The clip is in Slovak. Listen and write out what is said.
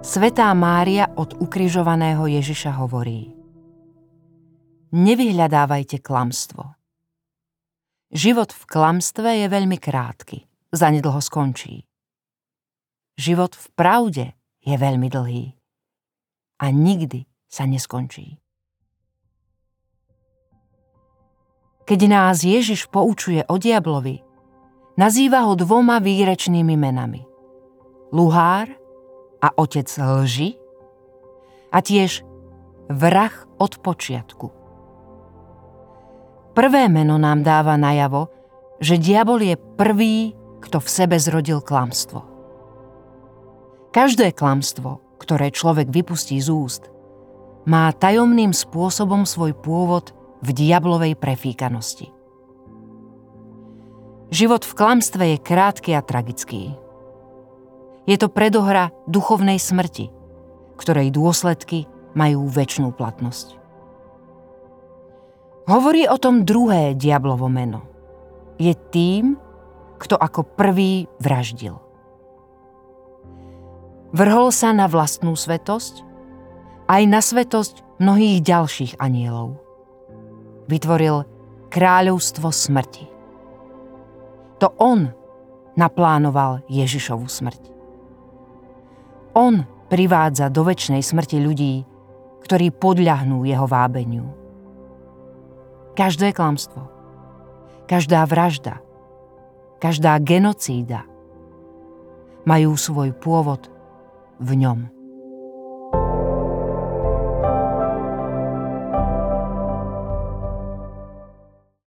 Svetá Mária od ukrižovaného Ježiša hovorí Nevyhľadávajte klamstvo. Život v klamstve je veľmi krátky, zanedlho skončí. Život v pravde je veľmi dlhý a nikdy sa neskončí. Keď nás Ježiš poučuje o diablovi, nazýva ho dvoma výrečnými menami. Luhár a otec lži a tiež vrah od počiatku. Prvé meno nám dáva najavo, že diabol je prvý, kto v sebe zrodil klamstvo. Každé klamstvo, ktoré človek vypustí z úst, má tajomným spôsobom svoj pôvod v diablovej prefíkanosti. Život v klamstve je krátky a tragický. Je to predohra duchovnej smrti, ktorej dôsledky majú väčšinu platnosť. Hovorí o tom druhé diablovo meno. Je tým, kto ako prvý vraždil. Vrhol sa na vlastnú svetosť, aj na svetosť mnohých ďalších anielov vytvoril kráľovstvo smrti. To on naplánoval Ježišovu smrť. On privádza do väčšnej smrti ľudí, ktorí podľahnú jeho vábeniu. Každé klamstvo, každá vražda, každá genocída majú svoj pôvod v ňom.